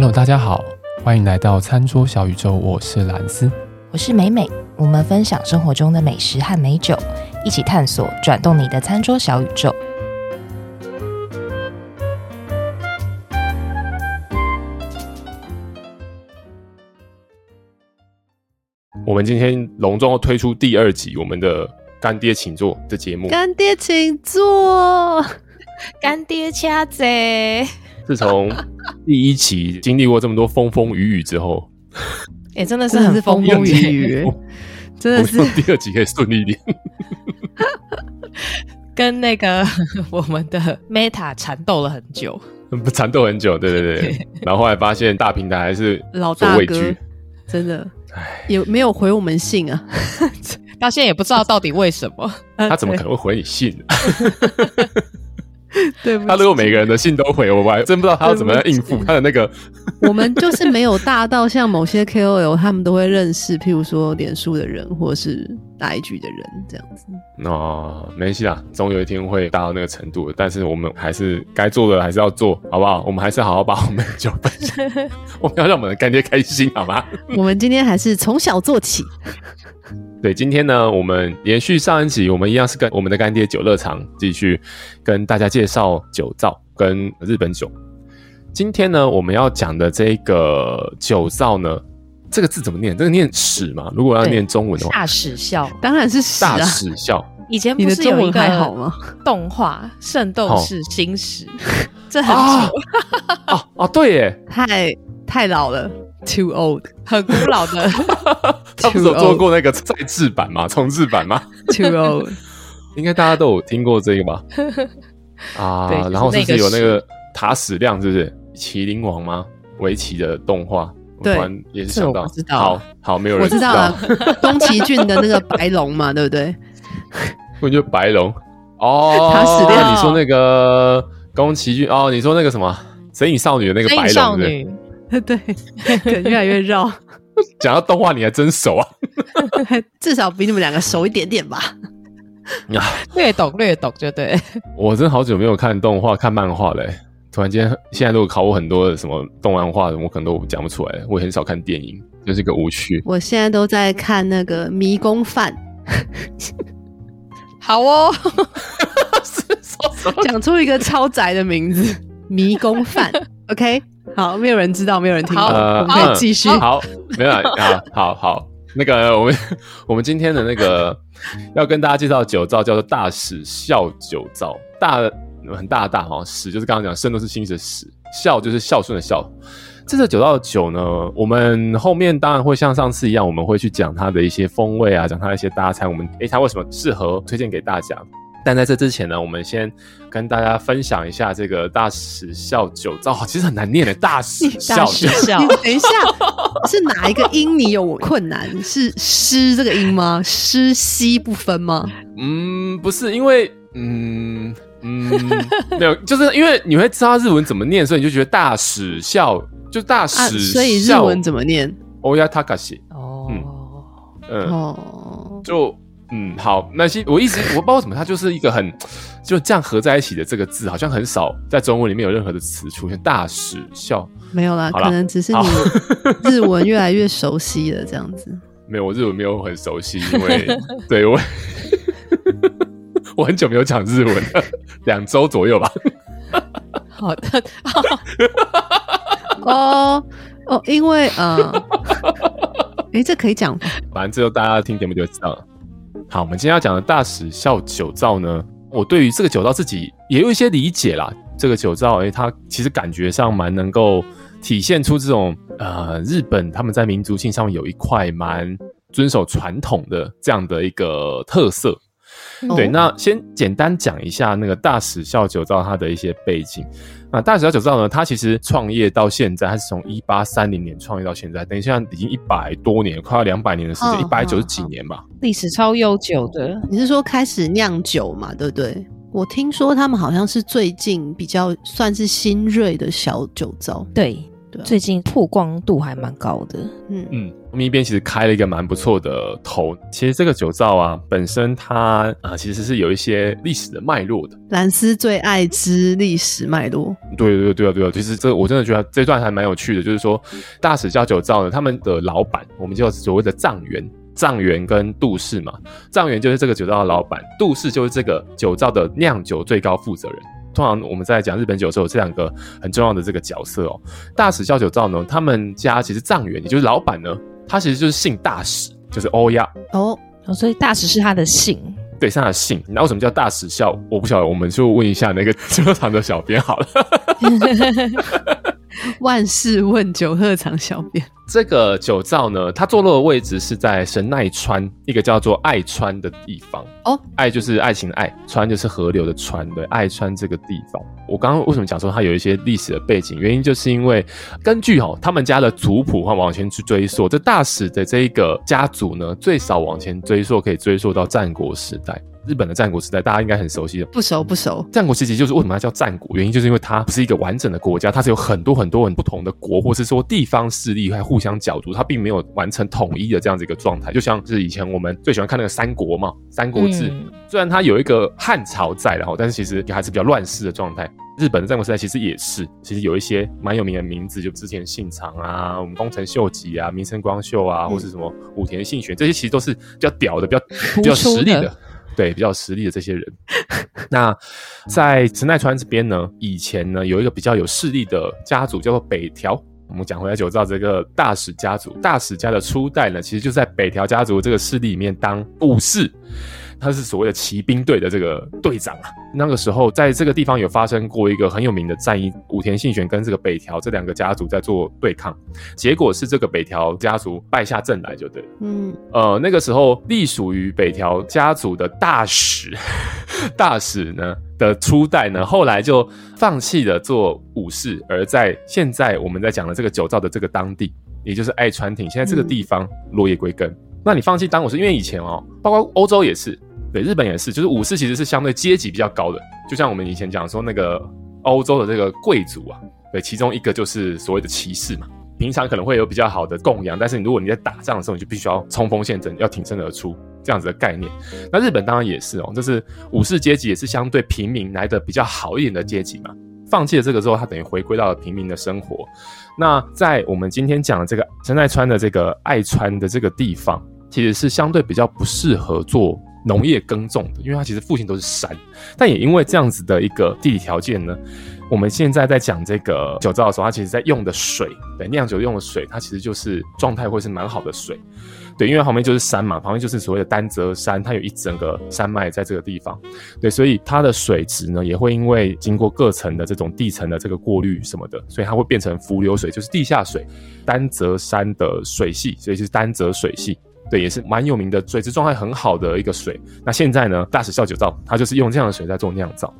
Hello，大家好，欢迎来到餐桌小宇宙，我是兰斯，我是美美，我们分享生活中的美食和美酒，一起探索转动你的餐桌小宇宙。我们今天隆重推出第二集，我们的干爹请坐的节目。干爹请坐，干爹掐贼。自从第一期经历过这么多风风雨雨之后，哎、欸，真的是很风风雨雨，真的是。第二集可以顺利一点，跟那个我们的 Meta 缠斗了很久，缠斗很久，对对对。对然后后来发现大平台还是老大哥，真的，也没有回我们信啊，到现在也不知道到底为什么，他怎么可能会回你信呢？对不起，他如果每个人的信都回，我还真不知道他要怎么样应付他的那个。我们就是没有大到像某些 KOL，他们都会认识，譬如说脸书的人或是 IG 的人这样子。哦，没关系啦，总有一天会达到那个程度。但是我们还是该做的还是要做，好不好？我们还是好好把我们的酒分享，我们要让我们的干爹开心，好吗？我们今天还是从小做起。对，今天呢，我们延续上一集，我们一样是跟我们的干爹酒乐长继续跟大家介绍酒造跟日本酒。今天呢，我们要讲的这个酒造呢，这个字怎么念？这个念史嘛？如果要念中文的话，大史笑当然是史啊。大史校。以前不是有一个好吗？动画《圣斗士星矢》，这很久哦哦，对耶，太太老了。Too old，很古老的。他不是有做过那个再制版吗？重制版吗？Too old，应该大家都有听过这个吧？啊，然后是不是有那个塔矢亮，是不是麒麟王吗？围棋的动画，对，也是想到，知道。好好，没有人知道了。宫崎骏的那个白龙嘛，对不对？我觉得白龙哦，塔矢亮，你说那个宫崎骏哦，你说那个什么神隐少女的那个白龙对。对，对，越来越绕。讲到动画，你还真熟啊！至少比你们两个熟一点点吧。略懂略懂就对。我真好久没有看动画、看漫画了。突然间，现在如果考我很多的什么动漫画，我可能都讲不出来。我也很少看电影，就是一个无趣。我现在都在看那个《迷宫饭》。好哦，讲出一个超宅的名字，《迷宫饭》。OK。好，没有人知道，没有人听到，呃、我们可以继续。好，没有，啊好好，那个我们 我们今天的那个要跟大家介绍酒造叫做大使孝酒造，大很大的大哈，使就是刚刚讲圣斗士星矢的使，孝就是孝顺的孝。这个酒造的酒呢，我们后面当然会像上次一样，我们会去讲它的一些风味啊，讲它的一些搭餐，我们诶，它为什么适合推荐给大家。但在这之前呢，我们先跟大家分享一下这个大使校酒造，其实很难念的。大使校，大史校，等一下，是哪一个音你有困难？是诗这个音吗？诗西不分吗？嗯，不是，因为嗯嗯，没有，就是因为你会知道日文怎么念，所以你就觉得大使校就大使、啊，所以日文怎么念？欧亚塔卡西。哦，嗯，嗯哦，就。嗯，好，那些我一直我不知道为什么，它就是一个很 就这样合在一起的这个字，好像很少在中文里面有任何的词出现。大使笑没有啦，可能只是你 日文越来越熟悉了这样子。没有，我日文没有很熟悉，因为 对我我很久没有讲日文了，两周左右吧。好的，哦哦，因为呃，哎、欸，这可以讲，反正之后大家听节目就知道了。好，我们今天要讲的大使校酒造呢，我对于这个酒造自己也有一些理解啦。这个酒造，诶，它其实感觉上蛮能够体现出这种呃，日本他们在民族性上面有一块蛮遵守传统的这样的一个特色。哦、对，那先简单讲一下那个大史校酒造它的一些背景。那大史校酒造呢，它其实创业到现在，它是从一八三零年创业到现在，等于现在已经一百多年，快要两百年的时间，一百九十几年吧，历史超悠久的。你是说开始酿酒嘛？对不对？我听说他们好像是最近比较算是新锐的小酒糟。对，对啊，最近曝光度还蛮高的。嗯嗯，我们一边其实开了一个蛮不错的头。其实这个酒造啊，本身它啊、呃，其实是有一些历史的脉络的。兰斯最爱之历史脉络。对对对啊对啊，其实这我真的觉得这段还蛮有趣的，就是说大使叫酒造呢，他们的老板，我们叫所谓的藏元，藏元跟杜氏嘛，藏元就是这个酒造的老板，杜氏就是这个酒造的酿酒最高负责人。通常我们在讲日本酒的时候，有这两个很重要的这个角色哦。大使笑酒造呢，他们家其实藏元，也就是老板呢，他其实就是姓大使，就是欧亚哦，所以大使是他的姓，对，是他的姓。那为什么叫大使笑？我不晓得，我们就问一下那个酒喝厂的小编好了。万事问酒喝厂小便。这个酒造呢，它坐落的位置是在神奈川一个叫做爱川的地方。哦，爱就是爱情的爱，川就是河流的川，对，爱川这个地方。我刚刚为什么讲说它有一些历史的背景？原因就是因为根据哈他们家的族谱哈往前去追溯，这大使的这一个家族呢，最少往前追溯可以追溯到战国时代。日本的战国时代，大家应该很熟悉的。不熟不熟。战国时期就是为什么它叫战国？原因就是因为它不是一个完整的国家，它是有很多很多很不同的国，或是说地方势力还互相角逐，它并没有完成统一的这样子一个状态。就像是以前我们最喜欢看那个三国嘛，《三国志》嗯，虽然它有一个汉朝在，然后但是其实也还是比较乱世的状态。日本的战国时代其实也是，其实有一些蛮有名的名字，就之前信长啊，我们丰臣秀吉啊，明成光秀啊，或是什么武田信玄，这些其实都是比较屌的，比较比较 实力的。对，比较实力的这些人，那在神奈川这边呢，以前呢有一个比较有势力的家族叫做北条。我们讲回来就知道这个大使家族，大使家的初代呢，其实就在北条家族这个势力里面当武士。他是所谓的骑兵队的这个队长啊。那个时候，在这个地方有发生过一个很有名的战役，武田信玄跟这个北条这两个家族在做对抗，结果是这个北条家族败下阵来，就对。嗯，呃，那个时候隶属于北条家族的大使，大使呢的初代呢，后来就放弃了做武士，而在现在我们在讲的这个酒造的这个当地，也就是爱川町，现在这个地方落叶归根。嗯、那你放弃当武士，因为以前哦，包括欧洲也是。对，日本也是，就是武士其实是相对阶级比较高的，就像我们以前讲说那个欧洲的这个贵族啊，对，其中一个就是所谓的骑士嘛，平常可能会有比较好的供养，但是如果你在打仗的时候，你就必须要冲锋陷阵，要挺身而出这样子的概念。那日本当然也是哦，就是武士阶级也是相对平民来的比较好一点的阶级嘛。放弃了这个之后，他等于回归到了平民的生活。那在我们今天讲的这个神奈川的这个爱川的这个地方，其实是相对比较不适合做。农业耕种的，因为它其实附近都是山，但也因为这样子的一个地理条件呢，我们现在在讲这个酒造的时候，它其实在用的水，对，酿酒用的水，它其实就是状态会是蛮好的水，对，因为旁边就是山嘛，旁边就是所谓的丹泽山，它有一整个山脉在这个地方，对，所以它的水质呢也会因为经过各层的这种地层的这个过滤什么的，所以它会变成伏流水，就是地下水，丹泽山的水系，所以是丹泽水系。对，也是蛮有名的，水质状态很好的一个水。那现在呢，大使孝酒造，它就是用这样的水在做酿造。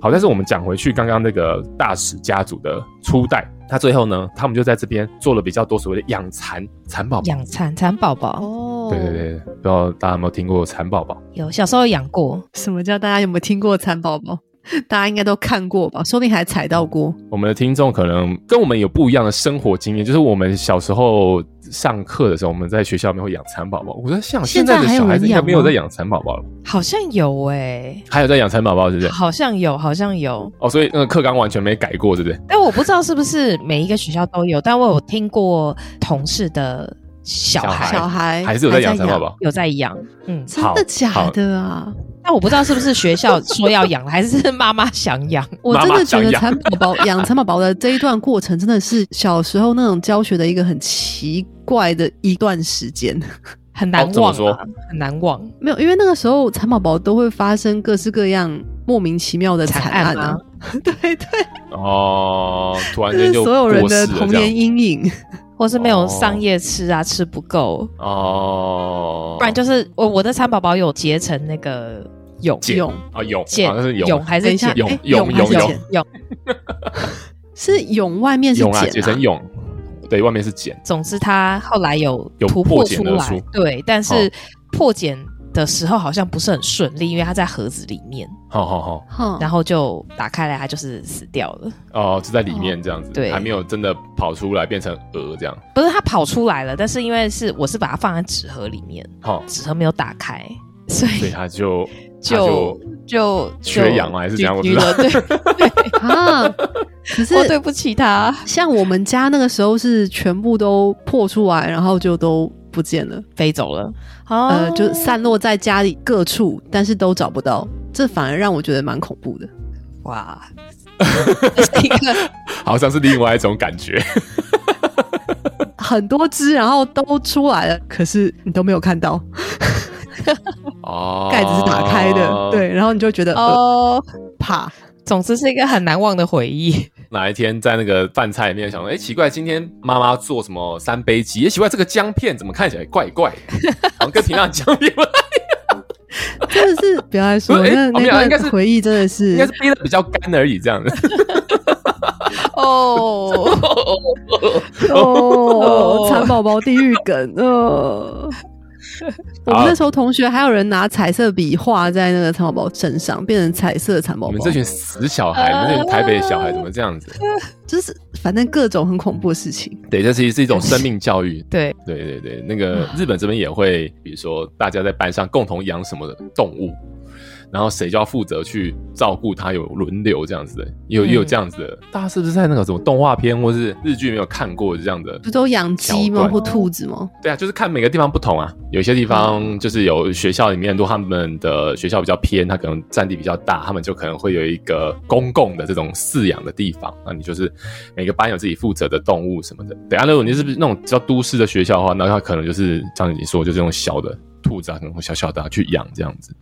好，但是我们讲回去，刚刚那个大使家族的初代，他最后呢，他们就在这边做了比较多所谓的养蚕蚕宝宝，养蚕蚕宝宝。哦，对对对，不知道大家有没有听过蚕宝宝？有，小时候养过。什么叫大家有没有听过蚕宝宝？大家应该都看过吧，说不定还踩到过。我们的听众可能跟我们有不一样的生活经验，就是我们小时候上课的时候，我们在学校里面会养蚕宝宝。我在想，现在的小孩子应该没有在养蚕宝宝了。好像有哎、欸，还有在养蚕宝宝，是不是？好像有，好像有。哦，所以那个课纲完全没改过，对不对？但我不知道是不是每一个学校都有，但我有听过同事的小孩，小孩还是有在养蚕宝宝，有在养。嗯，真的假的啊？但我不知道是不是学校说要养，还是妈妈想养。我真的觉得蚕宝宝养蚕宝宝的这一段过程，真的是小时候那种教学的一个很奇怪的一段时间，很难忘啊，很难忘。没有，因为那个时候蚕宝宝都会发生各式各样莫名其妙的惨案啊。对对。哦，突然间就所有人的童年阴影，或是没有桑叶吃啊，吃不够哦，不然就是我我的蚕宝宝有结成那个。蛹蛹啊蛹，那是蛹还是蛹？蛹蛹蛹蛹，是蛹 外面是茧啊，结成蛹，对，外面是茧。总之，它后来有有突破出来，对，但是破茧的时候好像不是很顺利，因为它在盒子里面。好好好，然后就打开来，它就是死掉了。哦，就在里面这样子，对，还没有真的跑出来变成蛾这样。不是，它跑出来了，但是因为是我是把它放在纸盒里面，好，纸盒没有打开，所以所以它就就就缺氧吗？还是这样？我知道，对 啊，可是对不起他。像我们家那个时候是全部都破出来，然后就都不见了，飞走了，呃，就散落在家里各处，但是都找不到。这反而让我觉得蛮恐怖的，哇！好像是另外一种感觉，很多只，然后都出来了，可是你都没有看到。哦，盖子是打开的，对，然后你就觉得哦，怕。总之是一个很难忘的回忆。哪一天在那个饭菜里面想说，哎，奇怪，今天妈妈做什么三杯鸡？也奇怪，这个姜片怎么看起来怪怪的，好像跟平常姜片不一样。真的是不要再说，那那段回忆真的是应该是憋的比较干而已，这样子。哦哦，蚕宝宝地狱梗哦。我们那时候同学还有人拿彩色笔画在那个蚕宝宝身上，变成彩色蚕宝宝。你们这群死小孩，你们这群台北的小孩怎么这样子？就是反正各种很恐怖的事情。对，这其实是一种生命教育。对对对对，那个日本这边也会，比如说大家在班上共同养什么的动物。然后谁就要负责去照顾它，有轮流这样子的，也有也有这样子的。大家是不是在那个什么动画片或是日剧没有看过这样的？不都养鸡吗？或兔子吗？对啊，就是看每个地方不同啊。有些地方就是有学校里面，如果他们的学校比较偏，它可能占地比较大，他们就可能会有一个公共的这种饲养的地方。那你就是每个班有自己负责的动物什么的。等下，如果你是不是那种比较都市的学校的话，那它可能就是像你说，就这种小的兔子啊，可能会小小的、啊、去养这样子。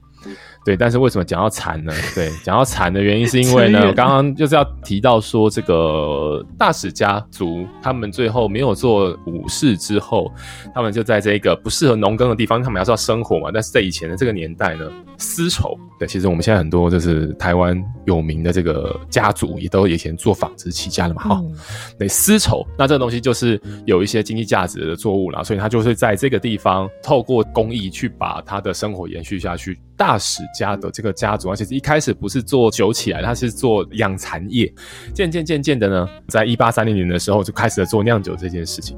对，但是为什么讲到蚕呢？对，讲到蚕的原因是因为呢，我刚刚就是要提到说，这个大使家族他们最后没有做武士之后，他们就在这个不适合农耕的地方，他们要是要生活嘛。但是在以前的这个年代呢，丝绸，对，其实我们现在很多就是台湾有名的这个家族，也都以前做纺织起家的嘛，哈、嗯，对，丝绸，那这个东西就是有一些经济价值的作物啦，所以他就是在这个地方透过工艺去把他的生活延续下去。大使家的这个家族，而且是一开始不是做酒起来，他是做养蚕业。渐渐渐渐的呢，在一八三零年的时候就开始了做酿酒这件事情。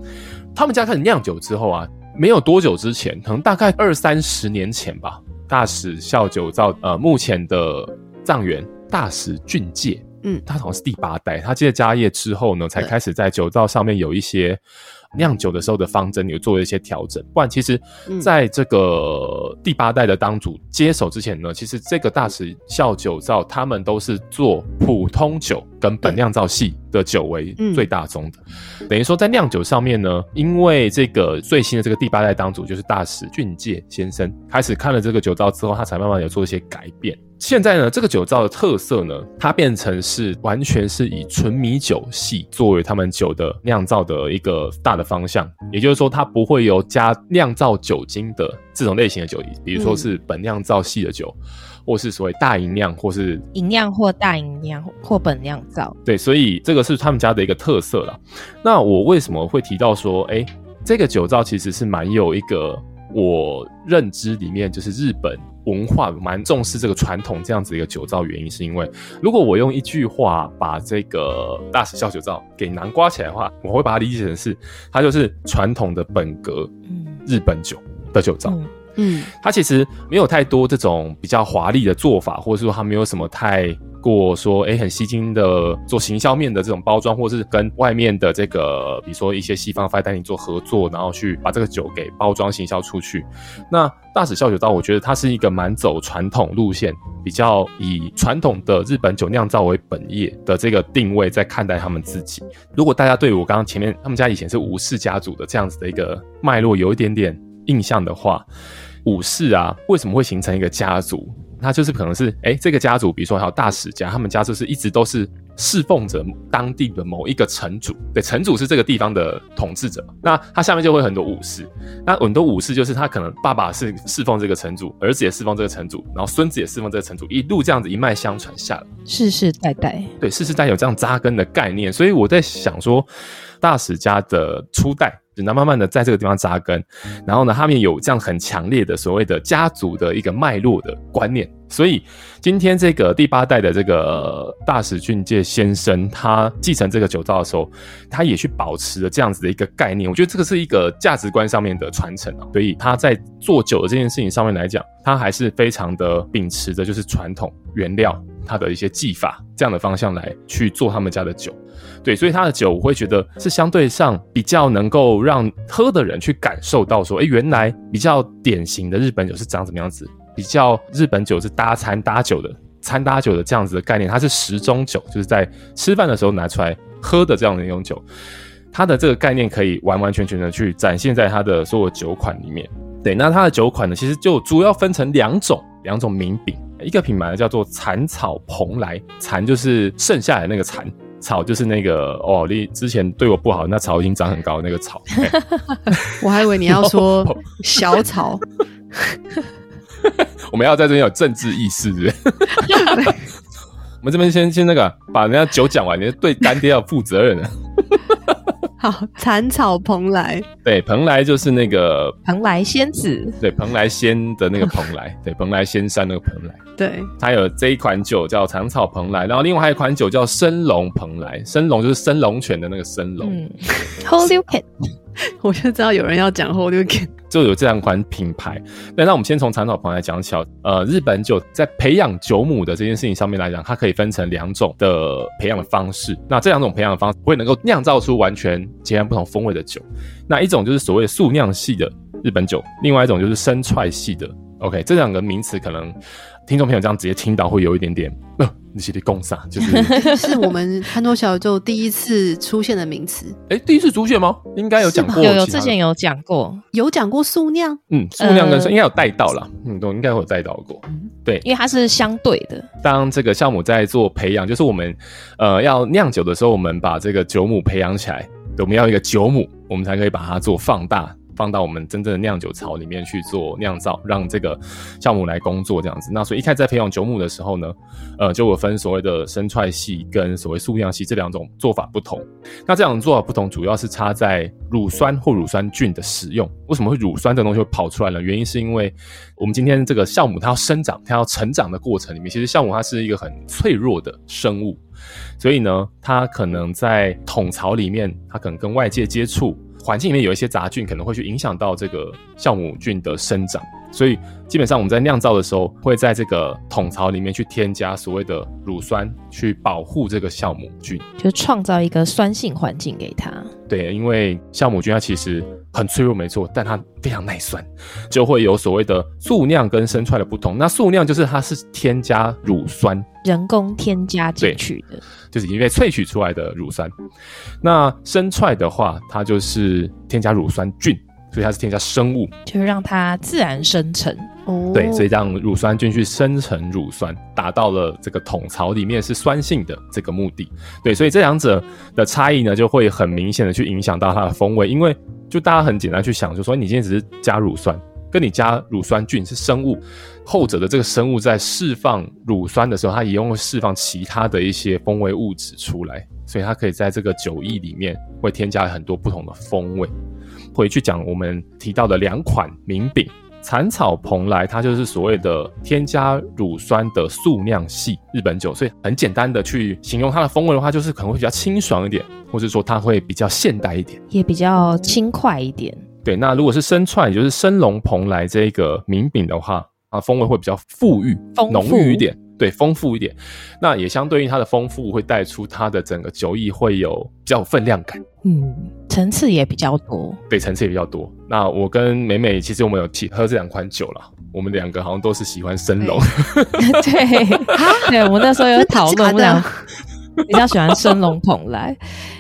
他们家开始酿酒之后啊，没有多久之前，可能大概二三十年前吧，大使孝酒造呃目前的藏元大使俊介，嗯，他好像是第八代，他接着家业之后呢，才开始在酒造上面有一些。酿酒的时候的方针有做了一些调整，不然其实在这个第八代的当主接手之前呢，其实这个大池孝酒造他们都是做普通酒跟本酿造系的酒为最大宗的，等于说在酿酒上面呢，因为这个最新的这个第八代当主就是大使俊介先生开始看了这个酒造之后，他才慢慢有做一些改变。现在呢，这个酒造的特色呢，它变成是完全是以纯米酒系作为他们酒的酿造的一个大的方向，也就是说，它不会有加酿造酒精的这种类型的酒，比如说是本酿造系的酒，嗯、或是所谓大吟酿，或是吟酿或大吟酿或本酿造。对，所以这个是他们家的一个特色啦。那我为什么会提到说，哎、欸，这个酒造其实是蛮有一个我认知里面就是日本。文化蛮重视这个传统这样子一个酒造，原因是因为如果我用一句话把这个大使孝酒造给囊括起来的话，我会把它理解成是它就是传统的本格日本酒的酒造。嗯，嗯它其实没有太多这种比较华丽的做法，或者说它没有什么太。过说，哎、很吸睛的做行销面的这种包装，或者是跟外面的这个，比如说一些西方 fine dining 做合作，然后去把这个酒给包装行销出去。那大使笑酒造，我觉得它是一个蛮走传统路线，比较以传统的日本酒酿造为本业的这个定位在看待他们自己。如果大家对我刚刚前面他们家以前是武士家族的这样子的一个脉络有一点点印象的话，武士啊，为什么会形成一个家族？他就是可能是哎、欸，这个家族，比如说还有大使家，他们家就是一直都是侍奉着当地的某一个城主，对，城主是这个地方的统治者。那他下面就会很多武士，那很多武士就是他可能爸爸是侍奉这个城主，儿子也侍奉这个城主，然后孙子也侍奉这个城主，一路这样子一脉相传下来，世世代代，对，世世代有这样扎根的概念。所以我在想说，大使家的初代那慢慢的在这个地方扎根，然后呢，他们有这样很强烈的所谓的家族的一个脉络的观念，所以今天这个第八代的这个大使俊介先生，他继承这个酒造的时候，他也去保持了这样子的一个概念，我觉得这个是一个价值观上面的传承啊，所以他在做酒的这件事情上面来讲，他还是非常的秉持着就是传统原料。他的一些技法这样的方向来去做他们家的酒，对，所以他的酒我会觉得是相对上比较能够让喝的人去感受到说，哎，原来比较典型的日本酒是长什么样子，比较日本酒是搭餐搭酒的，餐搭酒的这样子的概念，它是时钟酒，就是在吃饭的时候拿出来喝的这样的一种酒，它的这个概念可以完完全全的去展现在它的所有酒款里面。对，那它的酒款呢，其实就主要分成两种，两种名饼。一个品牌呢叫做残草蓬莱，残就是剩下来的那个残，草就是那个哦，你之前对我不好，那草已经长很高的那个草。我还以为你要说小草。我们要在这边有政治意识，对 我们这边先先那个把人家酒讲完，你对干爹要负责任的。好，残草蓬莱，对，蓬莱就是那个蓬莱仙子，对，蓬莱仙的那个蓬莱，对，蓬莱仙山那个蓬莱，对，它有这一款酒叫长草蓬莱，然后另外还有一款酒叫生龙蓬莱，生龙就是生龙泉的那个生龙，嗯，Holuken 我就知道有人要讲 Holuken 就有这两款品牌。那那我们先从长草蓬莱讲起。呃，日本酒在培养酒母的这件事情上面来讲，它可以分成两种的培养的方式。那这两种培养的方式会能够酿造出完全截然不同风味的酒。那一种就是所谓的素酿系的日本酒，另外一种就是生踹系的。OK，这两个名词可能听众朋友这样直接听到会有一点点。呃你写的共啥？就是 是我们餐桌小宇宙第一次出现的名词。哎、欸，第一次出现吗？应该有讲过，有有之前有讲过，有讲过素酿。嗯，素酿跟生应该有带到啦，嗯，都应该会有带到过。对，因为它是相对的。当这个酵母在做培养，就是我们呃要酿酒的时候，我们把这个酒母培养起来，我们要一个酒母，我们才可以把它做放大。放到我们真正的酿酒槽里面去做酿造，让这个酵母来工作这样子。那所以一开始在培养酒母的时候呢，呃，就有分所谓的生踹系跟所谓素酿系这两种做法不同。那这两种做法不同，主要是差在乳酸或乳酸菌的使用。为什么会乳酸这东西会跑出来呢？原因是因为我们今天这个酵母它要生长，它要成长的过程里面，其实酵母它是一个很脆弱的生物，所以呢，它可能在桶槽里面，它可能跟外界接触。环境里面有一些杂菌，可能会去影响到这个酵母菌的生长，所以基本上我们在酿造的时候，会在这个桶槽里面去添加所谓的乳酸，去保护这个酵母菌，就创造一个酸性环境给它。对，因为酵母菌它其实很脆弱，没错，但它非常耐酸，就会有所谓的素酿跟生踹的不同。那素酿就是它是添加乳酸，人工添加进去的。就是已经被萃取出来的乳酸，那生踹的话，它就是添加乳酸菌，所以它是添加生物，就是让它自然生成。哦，对，所以让乳酸菌去生成乳酸，达到了这个桶槽里面是酸性的这个目的。对，所以这两者的差异呢，就会很明显的去影响到它的风味，因为就大家很简单去想，就说你今天只是加乳酸。跟你加乳酸菌是生物，后者的这个生物在释放乳酸的时候，它也会释放其他的一些风味物质出来，所以它可以在这个酒液里面会添加很多不同的风味。回去讲我们提到的两款名饼，残草蓬莱，它就是所谓的添加乳酸的素酿系日本酒，所以很简单的去形容它的风味的话，就是可能会比较清爽一点，或者说它会比较现代一点，也比较轻快一点。对，那如果是生串，也就是生龙蓬莱这个名饼的话，啊，风味会比较富裕、浓郁一点，对，丰富一点。那也相对应它的丰富，会带出它的整个酒意会有比较有分量感，嗯，层次也比较多，对，层次也比较多。那我跟美美其实我们有提喝这两款酒了，我们两个好像都是喜欢生龙，对，对，我们那时候有讨论，我们俩比较喜欢生龙捧来，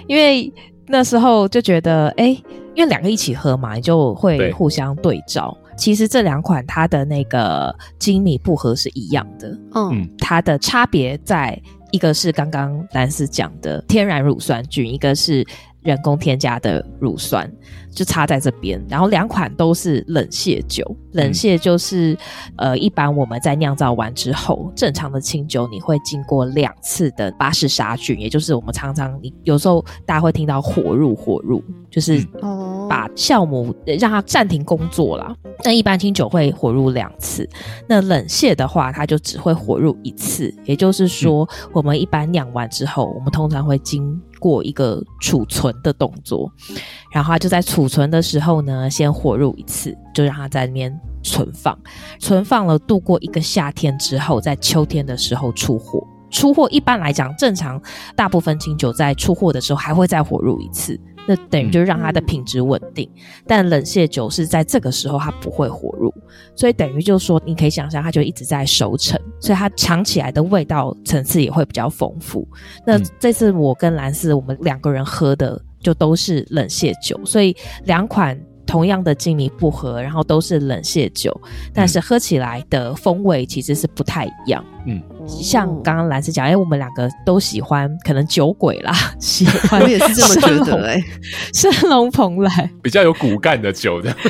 因为那时候就觉得，哎。因为两个一起喝嘛，你就会互相对照。对其实这两款它的那个精米不合是一样的，嗯，它的差别在一个是刚刚蓝斯讲的天然乳酸菌，一个是人工添加的乳酸。就插在这边，然后两款都是冷泻酒。冷泻就是，嗯、呃，一般我们在酿造完之后，正常的清酒你会经过两次的巴氏杀菌，也就是我们常常你有时候大家会听到火入火入，就是把酵母让它暂停工作啦。那一般清酒会火入两次，那冷泻的话，它就只会火入一次。也就是说，我们一般酿完之后，我们通常会经过一个储存的动作。然后就在储存的时候呢，先火入一次，就让它在里面存放，存放了度过一个夏天之后，在秋天的时候出货。出货一般来讲，正常大部分清酒在出货的时候还会再火入一次，那等于就让它的品质稳定。嗯、但冷泻酒是在这个时候它不会火入，所以等于就是说，你可以想象它就一直在熟成，所以它尝起来的味道层次也会比较丰富。那这次我跟兰斯我们两个人喝的。就都是冷泻酒，所以两款同样的精米不合，然后都是冷泻酒，但是喝起来的风味其实是不太一样。嗯，像刚刚兰斯讲，哎，我们两个都喜欢，可能酒鬼啦，喜欢我也是这么觉得，哎，生龙蓬莱比较有骨干的酒的。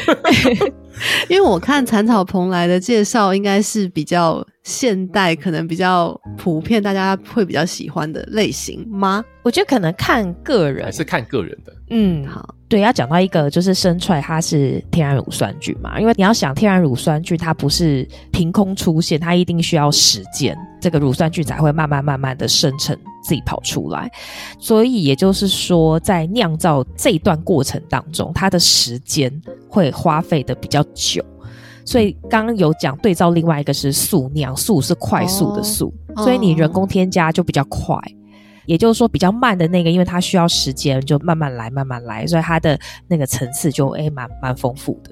因为我看残草蓬莱的介绍，应该是比较现代，可能比较普遍，大家会比较喜欢的类型吗？我觉得可能看个人，还是看个人的。嗯，好，对，要讲到一个就是生踹，它是天然乳酸菌嘛，因为你要想天然乳酸菌，它不是凭空出现，它一定需要时间，这个乳酸菌才会慢慢慢慢的生成，自己跑出来。所以也就是说，在酿造这一段过程当中，它的时间会花费的比较久。所以刚刚有讲对照，另外一个是速酿，速是快速的速，哦，所以你人工添加就比较快。也就是说，比较慢的那个，因为它需要时间，就慢慢来，慢慢来，所以它的那个层次就诶蛮蛮丰富的。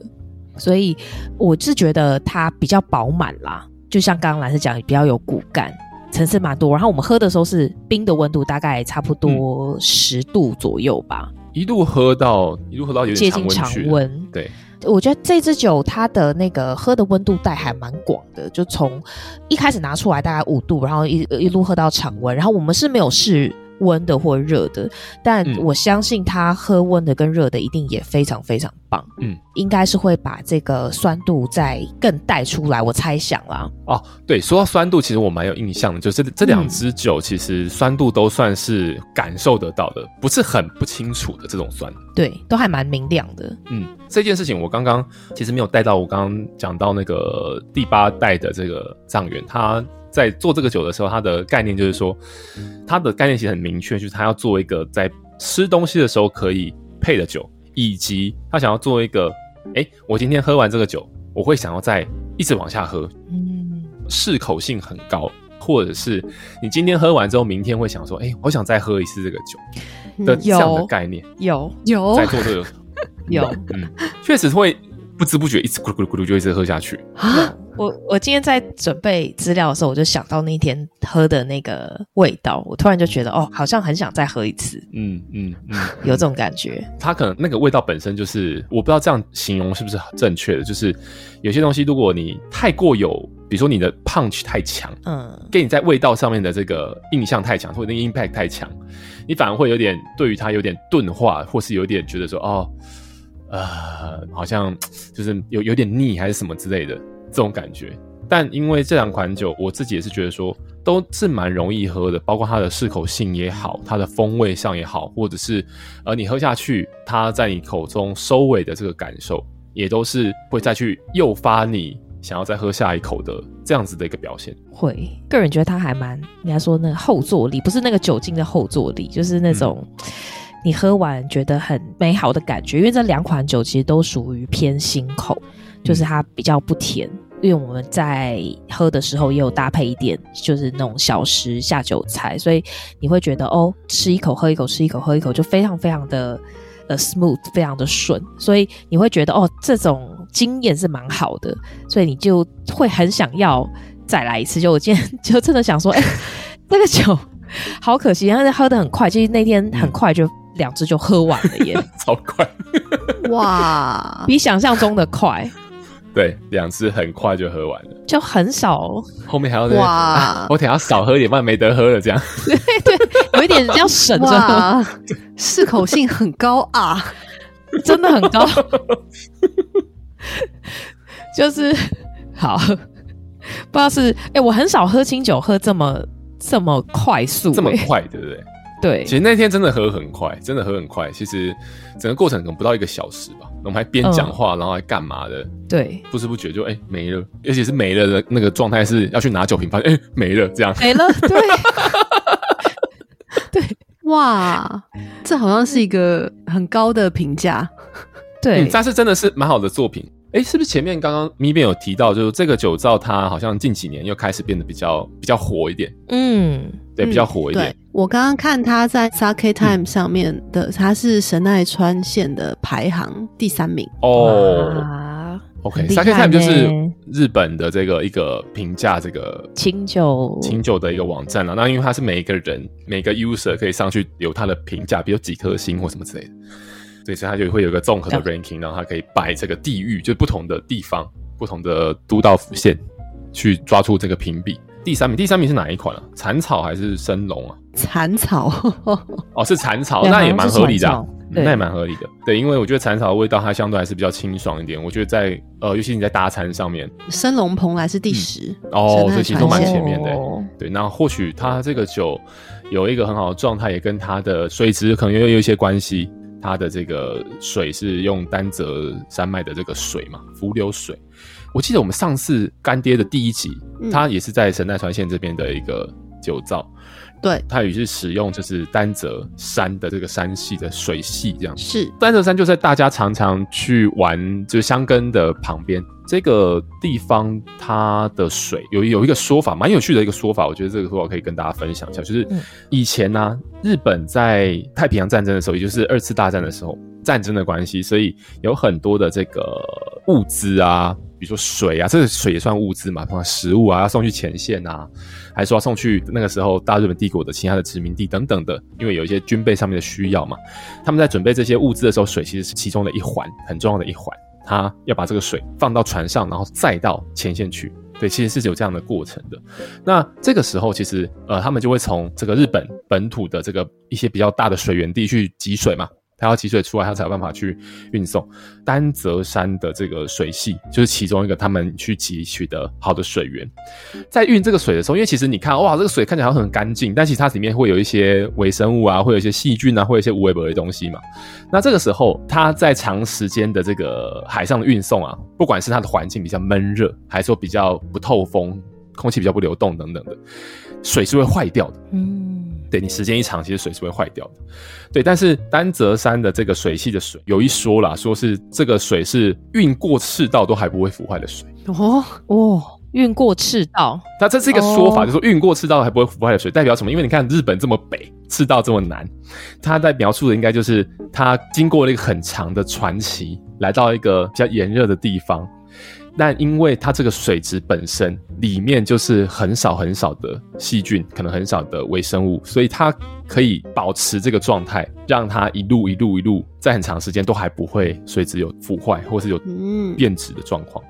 所以我是觉得它比较饱满啦，就像刚刚兰斯讲，比较有骨干，层次蛮多。然后我们喝的时候是冰的温度，大概差不多十度左右吧，嗯、一度喝到一路喝到有点接近常温，对。我觉得这支酒它的那个喝的温度带还蛮广的，就从一开始拿出来大概五度，然后一一路喝到常温，然后我们是没有试。温的或热的，但我相信他喝温的跟热的一定也非常非常棒。嗯，应该是会把这个酸度再更带出来，我猜想啦。哦，对，说到酸度，其实我蛮有印象的，就是这两支酒其实酸度都算是感受得到的，嗯、不是很不清楚的这种酸。对，都还蛮明亮的。嗯，这件事情我刚刚其实没有带到，我刚刚讲到那个第八代的这个藏元，他。在做这个酒的时候，它的概念就是说，它的概念其实很明确，就是他要做一个在吃东西的时候可以配的酒，以及他想要做一个，哎，我今天喝完这个酒，我会想要再一直往下喝，嗯，适口性很高，或者是你今天喝完之后，明天会想说，哎，我想再喝一次这个酒的这样的概念，有。有。在做这个，有，嗯，确实会不知不觉一直咕噜咕噜咕噜就一直喝下去啊。我我今天在准备资料的时候，我就想到那天喝的那个味道，我突然就觉得哦，好像很想再喝一次。嗯嗯嗯，有这种感觉。它可能那个味道本身就是，我不知道这样形容是不是很正确的，就是有些东西如果你太过有，比如说你的 punch 太强，嗯，给你在味道上面的这个印象太强，或者那个 impact 太强，你反而会有点对于它有点钝化，或是有点觉得说哦，呃，好像就是有有点腻还是什么之类的。这种感觉，但因为这两款酒，我自己也是觉得说都是蛮容易喝的，包括它的适口性也好，它的风味上也好，或者是呃你喝下去，它在你口中收尾的这个感受，也都是会再去诱发你想要再喝下一口的这样子的一个表现。会，个人觉得它还蛮，人家说那个后坐力，不是那个酒精的后坐力，就是那种你喝完觉得很美好的感觉。因为这两款酒其实都属于偏辛口，就是它比较不甜。因为我们在喝的时候也有搭配一点，就是那种小食下酒菜，所以你会觉得哦，吃一口喝一口，吃一口喝一口，就非常非常的呃 smooth，非常的顺，所以你会觉得哦，这种经验是蛮好的，所以你就会很想要再来一次。就我今天 就真的想说，哎，那个酒好可惜，因为喝的很快，其实那天很快就两支就喝完了耶，超快，哇，比想象中的快。对，两支很快就喝完了，就很少。后面还要哇、啊，我等下少喝一点，不然没得喝了。这样，对对，有一点要省着喝，适口性很高啊。真的很高，就是好，不知道是哎、欸，我很少喝清酒喝这么这么快速、欸，这么快，对不对？对，其实那天真的喝很快，真的喝很快。其实整个过程可能不到一个小时吧。我们还边讲话，嗯、然后还干嘛的？对，不知不觉就哎、欸、没了，而且是没了的那个状态，是要去拿酒瓶，发现哎没了，这样没了。对，对，哇，这好像是一个很高的评价。对，嗯、但是真的是蛮好的作品。哎，是不是前面刚刚咪边有提到，就是这个酒造它好像近几年又开始变得比较比较火一点？嗯，对，比较火一点。对，我刚刚看它在 Sake Time 上面的，它是神奈川县的排行第三名。哦，OK，Sake Time 就是日本的这个一个评价这个清酒清酒的一个网站了。那因为它是每一个人每个 user 可以上去留他的评价，比如几颗星或什么之类的。对，所以它就会有一个综合的 ranking，然后它可以摆这个地域，就是不同的地方、不同的都道府县，去抓出这个评比。第三名，第三名是哪一款啊？蚕草还是生龙啊？蚕草哦，是蚕草，那也蛮合理的，啊嗯，那也蛮合理的。对，因为我觉得蚕草的味道它相对还是比较清爽一点。我觉得在呃，尤其你在搭餐上面，生龙蓬莱是第十，嗯，哦，所以其实都蛮前面的。对，那或许它这个酒有一个很好的状态，也跟它的水质可能也有一些关系。它的这个水是用丹泽山脉的这个水嘛，伏流水。我记得我们上次干爹的第一集，嗯、它也是在神奈川县这边的一个酒造。对，它也是使用就是丹泽山的这个山系的水系这样。是，丹泽山就在大家常常去玩就是箱根的旁边这个地方，它的水有有一个说法蛮有趣的一个说法，我觉得这个说法可以跟大家分享一下，就是以前呢、啊，日本在太平洋战争的时候，也就是二次大战的时候，战争的关系，所以有很多的这个物资啊。比如说水啊，这个水也算物资嘛，包括食物啊，要送去前线啊，还说要送去那个时候大日本帝国的其他的殖民地等等的，因为有一些军备上面的需要嘛。他们在准备这些物资的时候，水其实是其中的一环，很重要的一环。他要把这个水放到船上，然后载到前线去。对，其实是有这样的过程的。那这个时候，其实呃，他们就会从这个日本本土的这个一些比较大的水源地去集水嘛。他要集水出来，它才有办法去运送。丹泽山的这个水系就是其中一个他们去汲取的好的水源。在运这个水的时候，因为其实你看，哇，这个水看起来好像很干净，但其实它里面会有一些微生物啊，会有一些细菌啊，会有一些无微不的东西嘛。那这个时候，它在长时间的这个海上的运送啊，不管是它的环境比较闷热，还是说比较不透风，空气比较不流动等等的，水是会坏掉的。嗯。对，你时间一长，其实水是会坏掉的。对，但是丹泽山的这个水系的水有一说啦，说是这个水是运过赤道都还不会腐坏的水。哦哦，运过赤道，那这是一个说法，哦、就是说运过赤道还不会腐坏的水，代表什么？因为你看日本这么北，赤道这么南，它在描述的应该就是它经过了一个很长的传奇，来到一个比较炎热的地方。但因为它这个水质本身里面就是很少很少的细菌，可能很少的微生物，所以它可以保持这个状态，让它一路一路一路在很长时间都还不会水质有腐坏或是有变质的状况。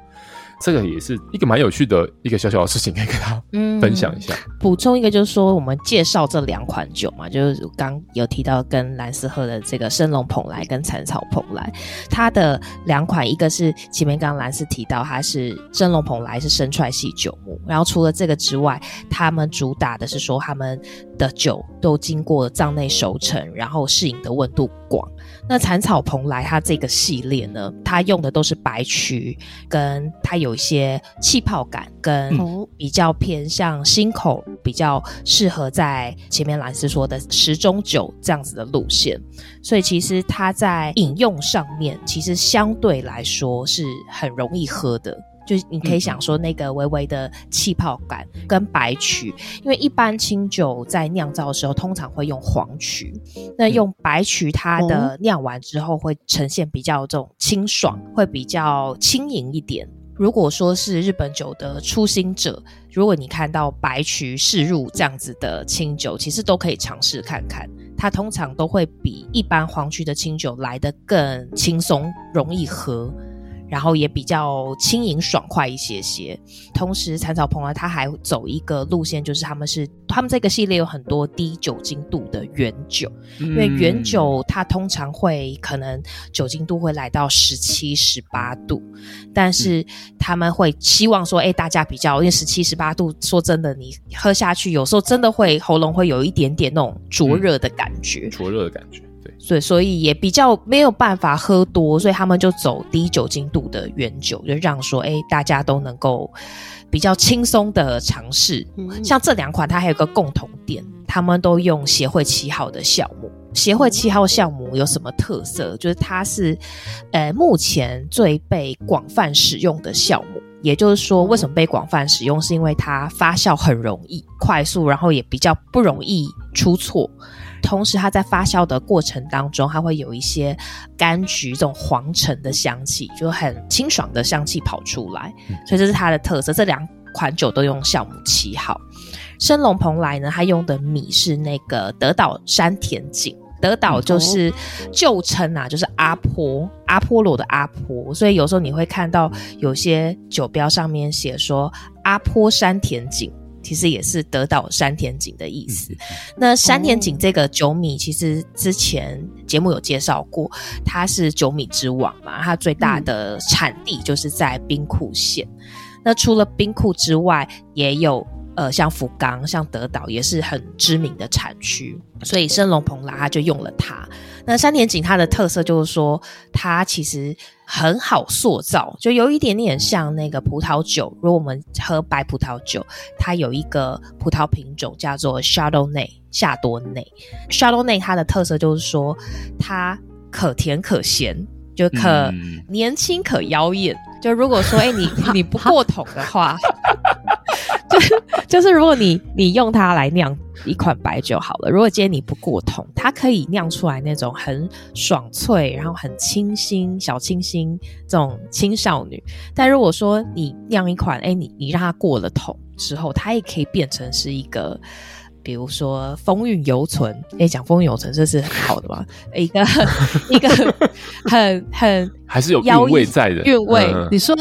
这个也是一个蛮有趣的一个小小的事情，可以跟他分享一下。补、嗯、充一个，就是说我们介绍这两款酒嘛，就是刚有提到跟兰斯喝的这个生龙蓬莱跟残草蓬莱，它的两款，一个是前面刚刚兰斯提到，它是生龙蓬莱是生踹系酒木，然后除了这个之外，他们主打的是说他们的酒都经过藏内熟成，然后适应的温度广。那残草蓬莱它这个系列呢，它用的都是白曲，跟它有一些气泡感，跟比较偏向新口，比较适合在前面兰斯说的时钟酒这样子的路线，所以其实它在饮用上面，其实相对来说是很容易喝的。就是你可以想说那个微微的气泡感跟白曲，因为一般清酒在酿造的时候通常会用黄曲，那用白曲它的酿完之后会呈现比较这种清爽，会比较轻盈一点。如果说是日本酒的初心者，如果你看到白曲试入这样子的清酒，其实都可以尝试看看，它通常都会比一般黄曲的清酒来得更轻松，容易喝。然后也比较轻盈爽快一些些。同时，残草蓬莱它还走一个路线，就是他们是他们这个系列有很多低酒精度的原酒，嗯、因为原酒它通常会可能酒精度会来到十七、十八度，但是他们会希望说，哎，大家比较因为十七、十八度，说真的，你喝下去有时候真的会喉咙会有一点点那种灼热的感觉，灼热的感觉。对，所以也比较没有办法喝多，所以他们就走低酒精度的原酒，就让说，哎，大家都能够比较轻松的尝试。嗯、像这两款，它还有个共同点，他们都用协会七号的酵母。协会七号酵母有什么特色？就是它是，呃，目前最被广泛使用的酵母。也就是说，为什么被广泛使用？是因为它发酵很容易、快速，然后也比较不容易出错。同时，它在发酵的过程当中，它会有一些柑橘这种黄橙的香气，就很清爽的香气跑出来，所以这是它的特色。这两款酒都用酵母七号。生龙蓬莱呢，它用的米是那个德岛山田锦，德岛就是旧称啊，就是阿波阿波罗的阿波，所以有时候你会看到有些酒标上面写说阿波山田锦。其实也是德岛山田锦的意思。那山田锦这个酒米，其实之前节目有介绍过，它是酒米之王嘛，它最大的产地就是在兵库县。那除了兵库之外，也有呃像福冈、像德岛也是很知名的产区，所以生龙蓬拉它就用了它。那山田锦它的特色就是说，它其实很好塑造，就有一点点像那个葡萄酒。如果我们喝白葡萄酒，它有一个葡萄品种叫做夏多内，夏多内。夏多内它的特色就是说，它可甜可咸，就可年轻可妖艳。嗯、就如果说，哎、欸，你 你不过桶的话。就就是，如果你你用它来酿一款白酒好了，如果今天你不过桶，它可以酿出来那种很爽脆，然后很清新、小清新这种青少女。但如果说你酿一款，哎、欸，你你让它过了桶之后，它也可以变成是一个，比如说风韵犹存。哎、欸，讲风韵犹存，这是很好的嘛？一个 一个很很还是有韵味在的韵味。嗯、你说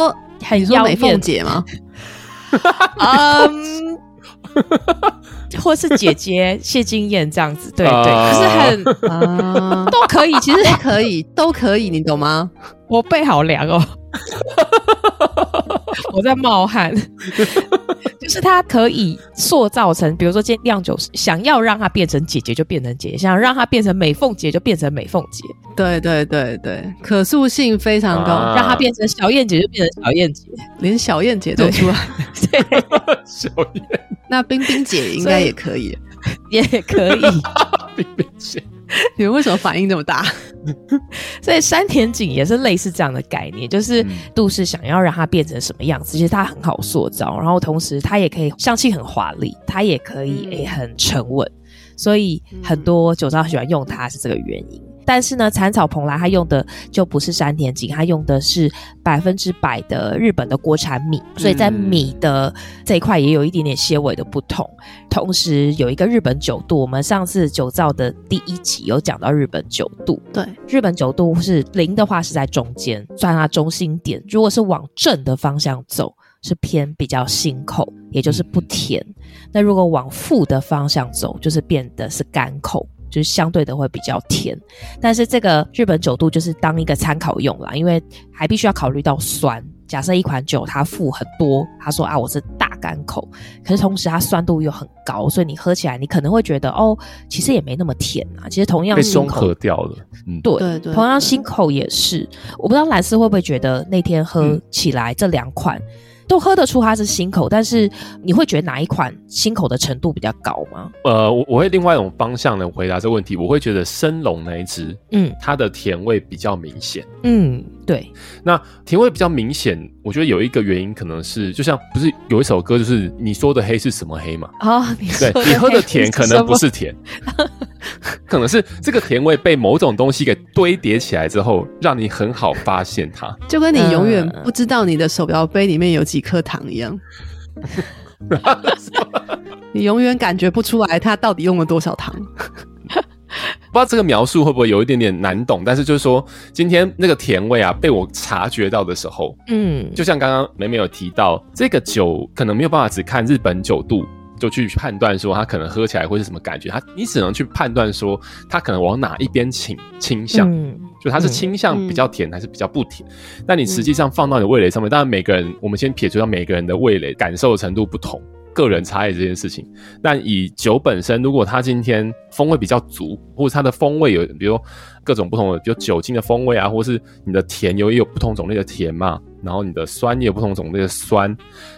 很你说美凤姐吗？嗯，或是姐姐谢金燕这样子，对对，啊、可是很啊，都可以，其实都可以，都可以，你懂吗？我背好凉哦，我在冒汗。就是它可以塑造成，比如说今天酿酒，想要让它变成姐姐就变成姐姐，想要让它变成美凤姐就变成美凤姐。对对对对，可塑性非常高，啊、让它变成小燕姐就变成小燕姐，连小燕姐都出来。对，对 小燕，那冰冰姐应该也可以，也可以。冰冰姐。你们为什么反应这么大？所以山田锦也是类似这样的概念，就是杜氏想要让它变成什么样子，其实它很好塑造，然后同时它也可以香气很华丽，它也可以诶、欸、很沉稳，所以很多酒商喜欢用它是这个原因。但是呢，残草蓬莱它用的就不是山田锦，它用的是百分之百的日本的国产米，所以在米的这一块也有一点点些微的不同。同时有一个日本酒度，我们上次酒造的第一集有讲到日本酒度，对，日本酒度是零的话是在中间，算它中心点。如果是往正的方向走，是偏比较辛口，也就是不甜。那如果往负的方向走，就是变得是干口。就是相对的会比较甜，但是这个日本酒度就是当一个参考用啦，因为还必须要考虑到酸。假设一款酒它富很多，他说啊我是大干口，可是同时它酸度又很高，所以你喝起来你可能会觉得哦，其实也没那么甜啊。其实同样是被中和掉了，嗯，对对对，同样心口也是。我不知道兰斯会不会觉得那天喝起来这两款。嗯都喝得出它是新口，但是你会觉得哪一款新口的程度比较高吗？呃，我我会另外一种方向的回答这个问题，我会觉得生龙那一支，嗯，它的甜味比较明显，嗯，对。那甜味比较明显，我觉得有一个原因可能是，就像不是有一首歌，就是你说的黑是什么黑嘛？哦，你说你喝的甜可能不是甜，可能是这个甜味被某种东西给堆叠起来之后，让你很好发现它，就跟你永远不知道你的手摇杯里面有几颗糖一样，你永远感觉不出来它到底用了多少糖。不知道这个描述会不会有一点点难懂，但是就是说，今天那个甜味啊，被我察觉到的时候，嗯，就像刚刚美美有提到，这个酒可能没有办法只看日本酒度就去判断说它可能喝起来会是什么感觉，它你只能去判断说它可能往哪一边倾倾向，嗯、就它是倾向比较甜还是比较不甜。嗯、但你实际上放到你的味蕾上面，当然每个人我们先撇除掉每个人的味蕾感受的程度不同。个人差异这件事情，但以酒本身，如果它今天风味比较足，或者它的风味有，比如各种不同的，比如酒精的风味啊，或是你的甜有也有不同种类的甜嘛，然后你的酸也有不同种类的酸，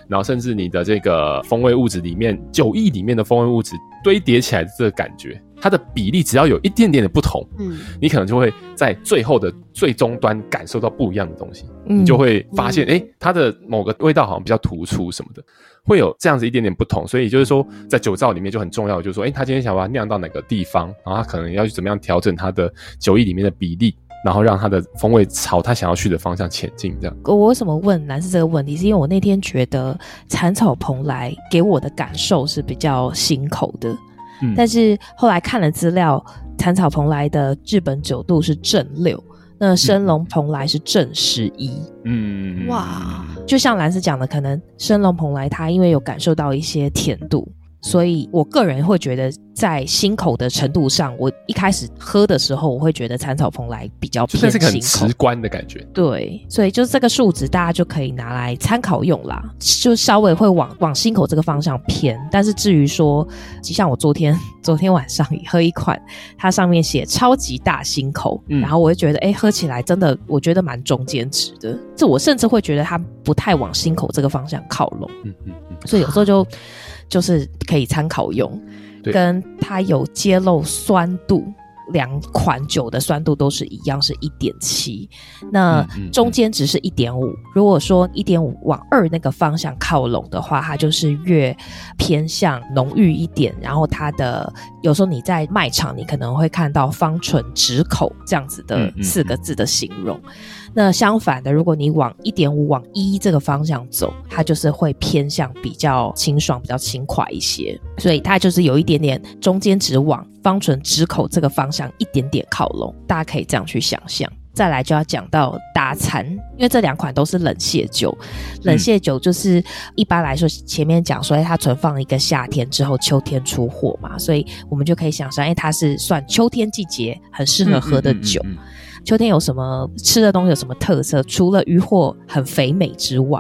然后甚至你的这个风味物质里面，酒液里面的风味物质堆叠起来的这个感觉，它的比例只要有一点点的不同，嗯，你可能就会在最后的最终端感受到不一样的东西，嗯，你就会发现，哎，它的某个味道好像比较突出什么的。会有这样子一点点不同，所以就是说，在酒造里面就很重要，就是说，哎，他今天想把它酿到哪个地方，然后他可能要去怎么样调整它的酒液里面的比例，然后让它的风味朝他想要去的方向前进。这样。我为什么问男士这个问题？是因为我那天觉得残草蓬莱给我的感受是比较辛口的，嗯，但是后来看了资料，残草蓬莱的日本酒度是正六。那生龙蓬莱是正十一，嗯，哇，就像兰斯讲的，可能生龙蓬莱它因为有感受到一些甜度。所以，我个人会觉得，在心口的程度上，我一开始喝的时候，我会觉得残草蓬莱比较偏心口，很直观的感觉。对，所以就是这个数值，大家就可以拿来参考用啦，就稍微会往往心口这个方向偏。但是至于说，就像我昨天昨天晚上也喝一款，它上面写超级大心口，嗯、然后我就觉得，哎、欸，喝起来真的，我觉得蛮中间值的。这我甚至会觉得它不太往心口这个方向靠拢。嗯嗯嗯，所以有时候就。就是可以参考用，对跟它有揭露酸度，两款酒的酸度都是一样，是一点七，那中间值是一点五。如果说一点五往二那个方向靠拢的话，它就是越偏向浓郁一点。然后它的有时候你在卖场，你可能会看到芳醇止口这样子的四个字的形容。那相反的，如果你往一点五往一这个方向走，它就是会偏向比较清爽、比较轻快一些，所以它就是有一点点中间值往方唇直口这个方向一点点靠拢，大家可以这样去想象。再来就要讲到打残，因为这两款都是冷泻酒，冷泻酒就是一般来说前面讲说它存放一个夏天之后秋天出货嘛，所以我们就可以想象，哎，它是算秋天季节很适合喝的酒。嗯嗯嗯嗯秋天有什么吃的东西？有什么特色？除了鱼获很肥美之外，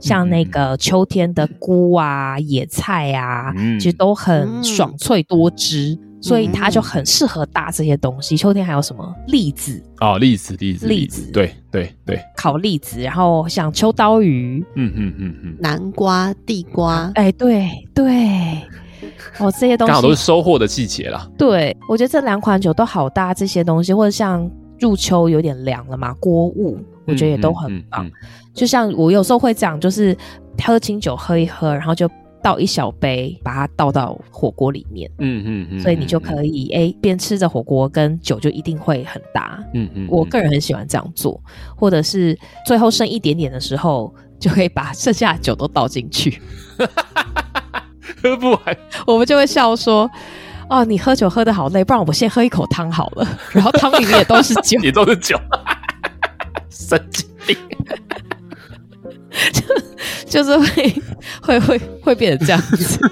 像那个秋天的菇啊、野菜啊，嗯、其实都很爽脆多汁，嗯、所以它就很适合搭这些东西。秋天还有什么栗子？哦，栗子，栗子，栗子，对对对，烤栗子，然后像秋刀鱼，嗯嗯嗯嗯，南瓜、地瓜，哎，对对，哦，这些东西刚好都是收获的季节啦。对，我觉得这两款酒都好搭这些东西，或者像。入秋有点凉了嘛，锅物我觉得也都很棒。嗯嗯嗯、就像我有时候会这样，就是喝清酒喝一喝，然后就倒一小杯，把它倒到火锅里面。嗯嗯嗯，所以你就可以哎，边吃着火锅跟酒就一定会很搭。嗯嗯，嗯我个人很喜欢这样做，或者是最后剩一点点的时候，就可以把剩下的酒都倒进去，喝不完，我们就会笑说。哦，你喝酒喝的好累，不然我先喝一口汤好了。然后汤里面也都是酒，也都是酒，神经病，就就是会会会会变成这样子。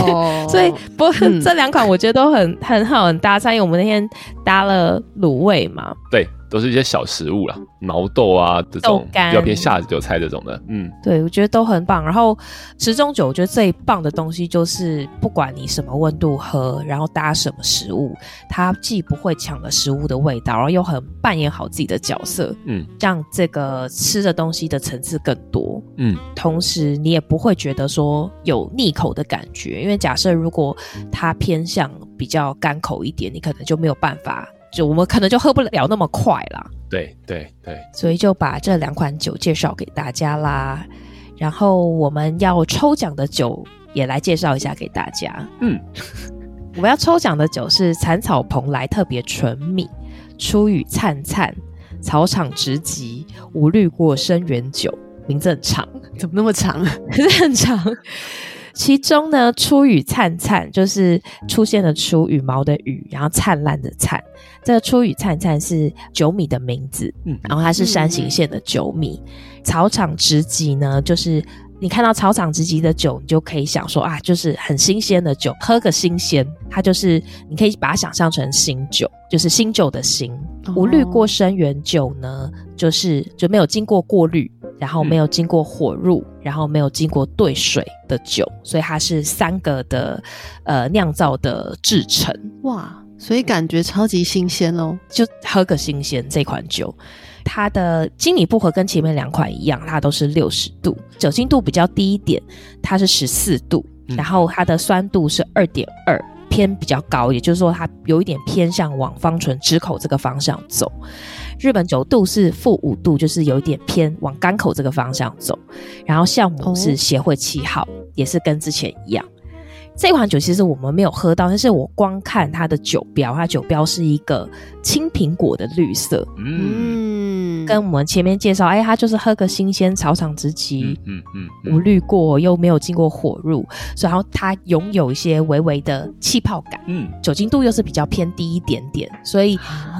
哦，所以不，嗯、这两款我觉得都很很好，很搭菜。因为我们那天搭了卤味嘛，对。都是一些小食物啦，毛豆啊这种比较偏下酒菜这种的，嗯，对，我觉得都很棒。然后十中酒，我觉得最棒的东西就是，不管你什么温度喝，然后搭什么食物，它既不会抢了食物的味道，然后又很扮演好自己的角色，嗯，让这个吃的东西的层次更多，嗯，同时你也不会觉得说有腻口的感觉，因为假设如果它偏向比较干口一点，你可能就没有办法。就我们可能就喝不了那么快啦，对对对，所以就把这两款酒介绍给大家啦。然后我们要抽奖的酒也来介绍一下给大家。嗯，我们要抽奖的酒是残草蓬莱特别纯米初雨灿灿草场直击无滤过生源酒，名字很长，怎么那么长？可是很长。其中呢，初雨灿灿就是出现了出羽毛的羽，然后灿烂的灿。这个出羽灿灿是酒米的名字，嗯，然后它是山形县的酒米。嗯、草场直击呢，就是你看到草场直击的酒，你就可以想说啊，就是很新鲜的酒，喝个新鲜。它就是你可以把它想象成新酒，就是新酒的新。无滤过生原酒呢，就是就没有经过过滤。然后没有经过火入，嗯、然后没有经过兑水的酒，所以它是三个的呃酿造的制成。哇，所以感觉超级新鲜哦，就喝个新鲜这款酒。它的精米步合跟前面两款一样，它都是六十度，酒精度比较低一点，它是十四度，嗯、然后它的酸度是二点二，偏比较高，也就是说它有一点偏向往芳醇之口这个方向走。日本酒度是负五度，就是有一点偏往干口这个方向走。然后酵母是协会七号，也是跟之前一样。这款酒其实我们没有喝到，但是我光看它的酒标，它酒标是一个青苹果的绿色。嗯，跟我们前面介绍，哎，他就是喝个新鲜草场直击，嗯嗯，嗯无滤过又没有经过火入，然后它拥有一些微微的气泡感。嗯，酒精度又是比较偏低一点点，所以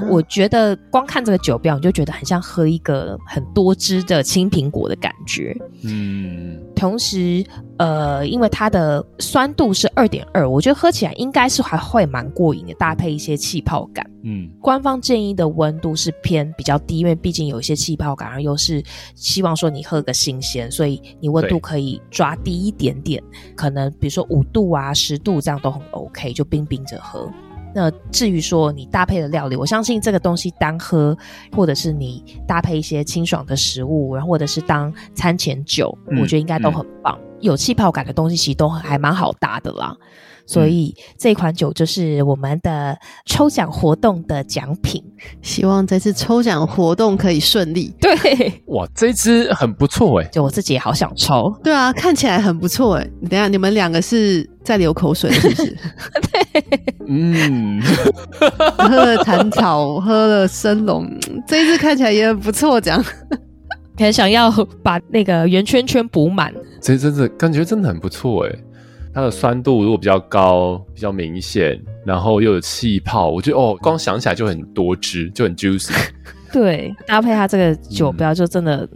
我觉得光看这个酒标，你就觉得很像喝一个很多汁的青苹果的感觉。嗯，同时。呃，因为它的酸度是二点二，我觉得喝起来应该是还会蛮过瘾的，搭配一些气泡感。嗯，官方建议的温度是偏比较低，因为毕竟有一些气泡感，而又是希望说你喝个新鲜，所以你温度可以抓低一点点，可能比如说五度啊、十度这样都很 OK，就冰冰着喝。那至于说你搭配的料理，我相信这个东西单喝，或者是你搭配一些清爽的食物，然后或者是当餐前酒，嗯、我觉得应该都很棒。嗯、有气泡感的东西其实都还蛮好搭的啦。所以这款酒就是我们的抽奖活动的奖品，希望这次抽奖活动可以顺利。对，哇，这支很不错哎，就我自己也好想抽。对啊，看起来很不错哎。等一下，你们两个是在流口水是不是？对，嗯，喝了蝉草，喝了生龙，这一支看起来也很不错，这样很想要把那个圆圈圈补满。这真的感觉真的很不错哎。它的酸度如果比较高，比较明显，然后又有气泡，我觉得哦，光想起来就很多汁，就很 juicy。对，搭配它这个酒标，就真的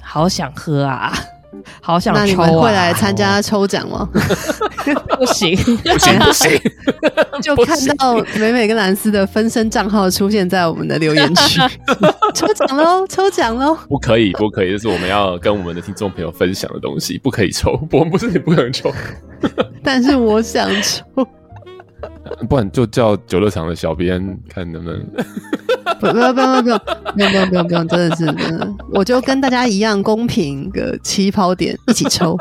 好想喝啊，嗯、好想抽啊！那你们会来参加抽奖吗？不行，不行，不行！就看到美美跟蓝斯的分身账号出现在我们的留言区，抽奖喽！抽奖喽！不可以，不可以，这是我们要跟我们的听众朋友分享的东西，不可以抽。我们不是你不能抽。但是我想抽，不然就叫酒乐场的小编看能不能。不不不不不不不用不用不用不用，真的是真的，我就跟大家一样公平个起跑点一起抽。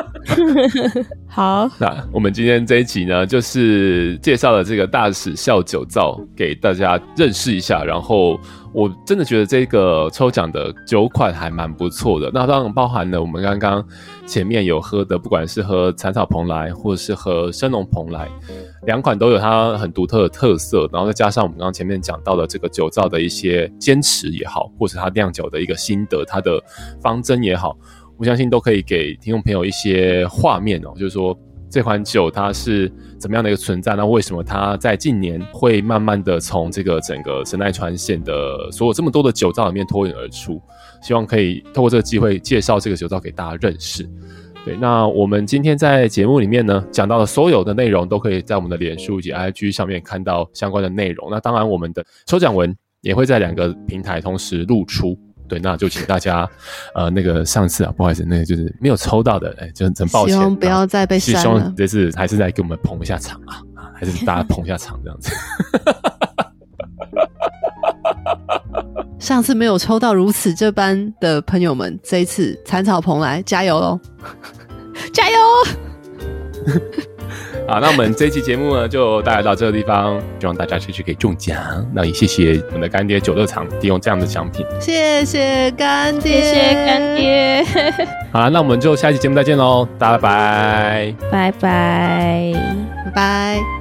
好，那我们今天这一集呢，就是介绍了这个大使笑酒造给大家认识一下，然后。我真的觉得这个抽奖的酒款还蛮不错的，那当然包含了我们刚刚前面有喝的，不管是喝残草蓬莱或者是喝生龙蓬莱，两款都有它很独特的特色，然后再加上我们刚刚前面讲到的这个酒造的一些坚持也好，或者它酿酒的一个心得，它的方针也好，我相信都可以给听众朋友一些画面哦，就是说。这款酒它是怎么样的一个存在？那为什么它在近年会慢慢的从这个整个神奈川县的所有这么多的酒造里面脱颖而出？希望可以透过这个机会介绍这个酒造给大家认识。对，那我们今天在节目里面呢，讲到的所有的内容都可以在我们的脸书以及 IG 上面看到相关的内容。那当然，我们的抽奖文也会在两个平台同时露出。对，那就请大家，呃，那个上次啊，不好意思，那个就是没有抽到的，哎，就很抱歉，希望不要再被删了。希望这次还是再给我们捧一下场啊，还是大家捧一下场这样子。上次没有抽到如此这般的朋友们，这一次蚕草蓬莱加油喽，加油！好，那我们这一期节目呢，就带来到这个地方，希望大家继续可以中奖。那也谢谢我们的干爹九乐厂提供这样的奖品，谢谢干爹，谢谢干爹。好，那我们就下一期节目再见喽，大家拜拜，拜拜，拜拜。